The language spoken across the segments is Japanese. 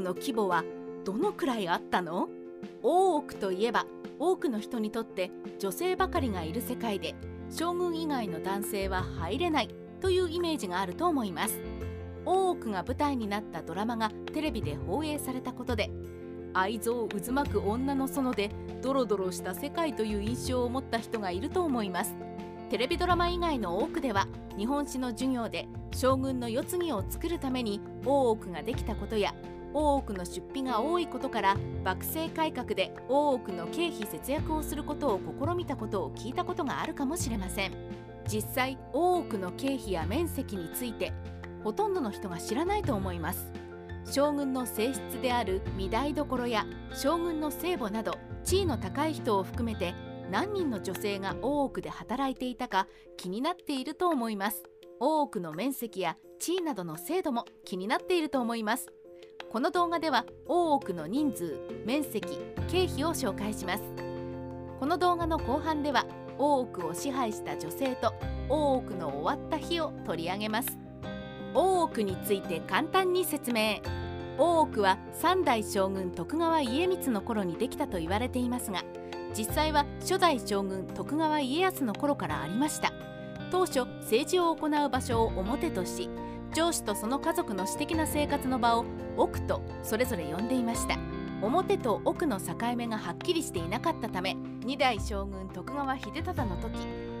の規模はどのくらいあったの？大奥といえば多くの人にとって女性ばかりがいる世界で将軍以外の男性は入れないというイメージがあると思います。大奥が舞台になったドラマがテレビで放映されたことで愛憎渦巻く女の園でドロドロした世界という印象を持った人がいると思います。テレビドラマ以外の多くでは日本史の授業で将軍の世継ぎを作るために大奥ができたことや大奥の出費が多いことから幕政改革で大奥の経費節約をすることを試みたことを聞いたことがあるかもしれません。実際大奥の経費や面積についてほとんどの人が知らないと思います。将軍の性質である御台所や将軍の聖母など地位の高い人を含めて何人の女性が大奥で働いていたか気になっていると思います。大奥の面積や地位などの制度も気になっていると思います。この動画では大奥の人数面積経費を紹介します。この動画の後半では大奥を支配した女性と大奥の終わった日を取り上げます。大奥について簡単に説明。大奥は三代将軍徳川家光の頃にできたと言われていますが実際は初代将軍徳川家康の頃からありました。当初政治を行う場所を表とし上司とその家族の私的な生活の場を奥とそれぞれ呼んでいました。表と奥の境目がはっきりしていなかったため二代将軍徳川秀忠の時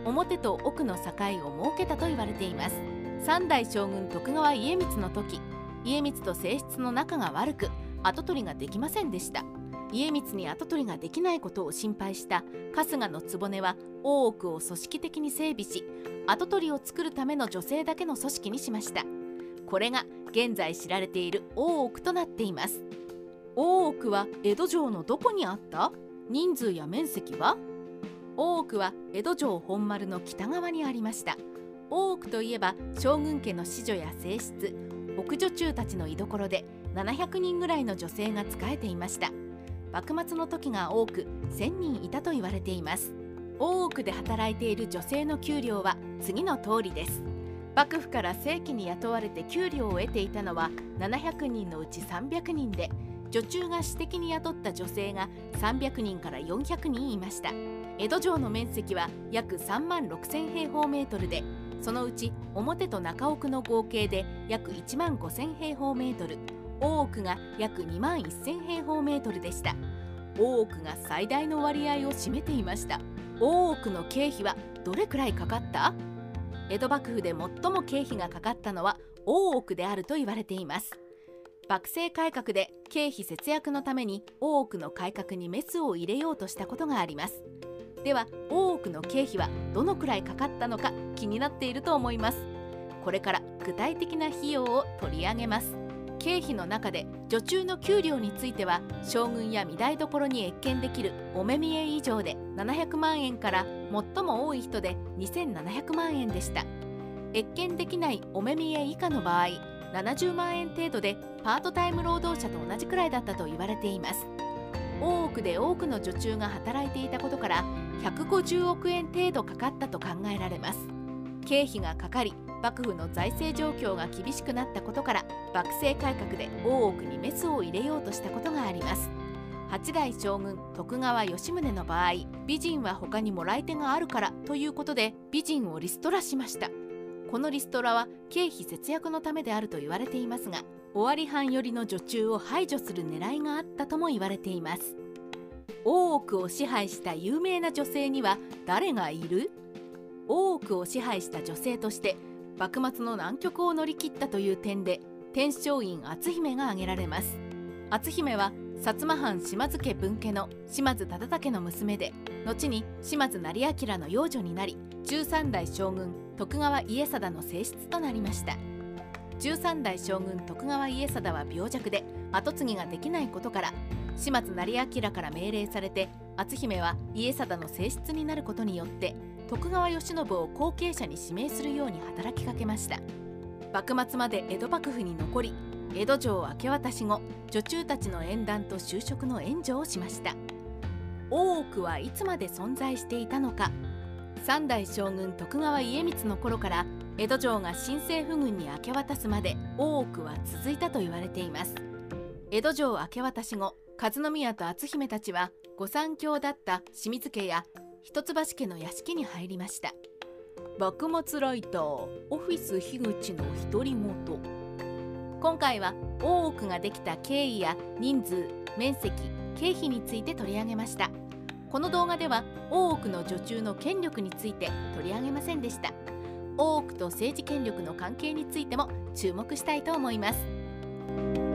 表と奥の境を設けたと言われています。三代将軍徳川家光の時家光と性質の仲が悪く跡取りができませんでした。家光に跡取りができないことを心配した春日の局は大奥を組織的に整備し跡取りを作るための女性だけの組織にしました。これが現在知られている大奥となっています。大奥は江戸城のどこにあった？人数や面積は？大奥は江戸城本丸の北側にありました。大奥といえば将軍家の子女や正室奥女中たちの居所で700人ぐらいの女性が仕えていました。幕末の時が多く1000人いたと言われています。大奥で働いている女性の給料は次の通りです。幕府から正規に雇われて給料を得ていたのは700人のうち300人で女中が私的に雇った女性が300人から400人いました。江戸城の面積は約3万6000平方メートルでそのうち表と中奥の合計で約1万5000平方メートル大奥が約2万1000平方メートルでした。大奥が最大の割合を占めていました。大奥の経費はどれくらいかかった？江戸幕府で最も経費がかかったのは大奥であると言われています。幕政改革で経費節約のために大奥の改革にメスを入れようとしたことがあります。では大奥の経費はどのくらいかかったのか気になっていると思います。これから具体的な費用を取り上げます。経費の中で女中の給料については将軍や御台所に謁見できるお目見え以上で700万円から最も多い人で2700万円でした。謁見できないお目見え以下の場合70万円程度でパートタイム労働者と同じくらいだったと言われています。大奥で多くの女中が働いていたことから150億円程度かかったと考えられます。経費がかかり幕府の財政状況が厳しくなったことから幕政改革で大奥にメスを入れようとしたことがあります。8代将軍徳川吉宗の場合美人は他にもらい手があるからということで美人をリストラしました。このリストラは経費節約のためであると言われていますが尾張藩寄りの女中を排除する狙いがあったとも言われています。大奥を支配した有名な女性には誰がいる？大奥を支配した女性として幕末の難局を乗り切ったという点で天璋院篤姫が挙げられます。篤姫は薩摩藩島津家分家の島津忠武の娘で後に島津成明の養女になり13代将軍徳川家定の正室となりました。13代将軍徳川家定は病弱で跡継ぎができないことから島津成明から命令されて篤姫は家定の正室になることによって徳川慶喜を後継者に指名するように働きかけました。幕末まで江戸幕府に残り江戸城明け渡し後女中たちの縁談と就職の援助をしました。大奥はいつまで存在していたのか。三代将軍徳川家光の頃から江戸城が新政府軍に明け渡すまで大奥は続いたと言われています。江戸城明け渡し後和宮と篤姫たちは御三卿だった清水家や一橋家の屋敷に入りました。幕末ライターオフィス樋口の独り言。今回は大奥ができた経緯や人数面積経費について取り上げました。この動画では大奥の女中の権力について取り上げませんでした。大奥と政治権力の関係についても注目したいと思います。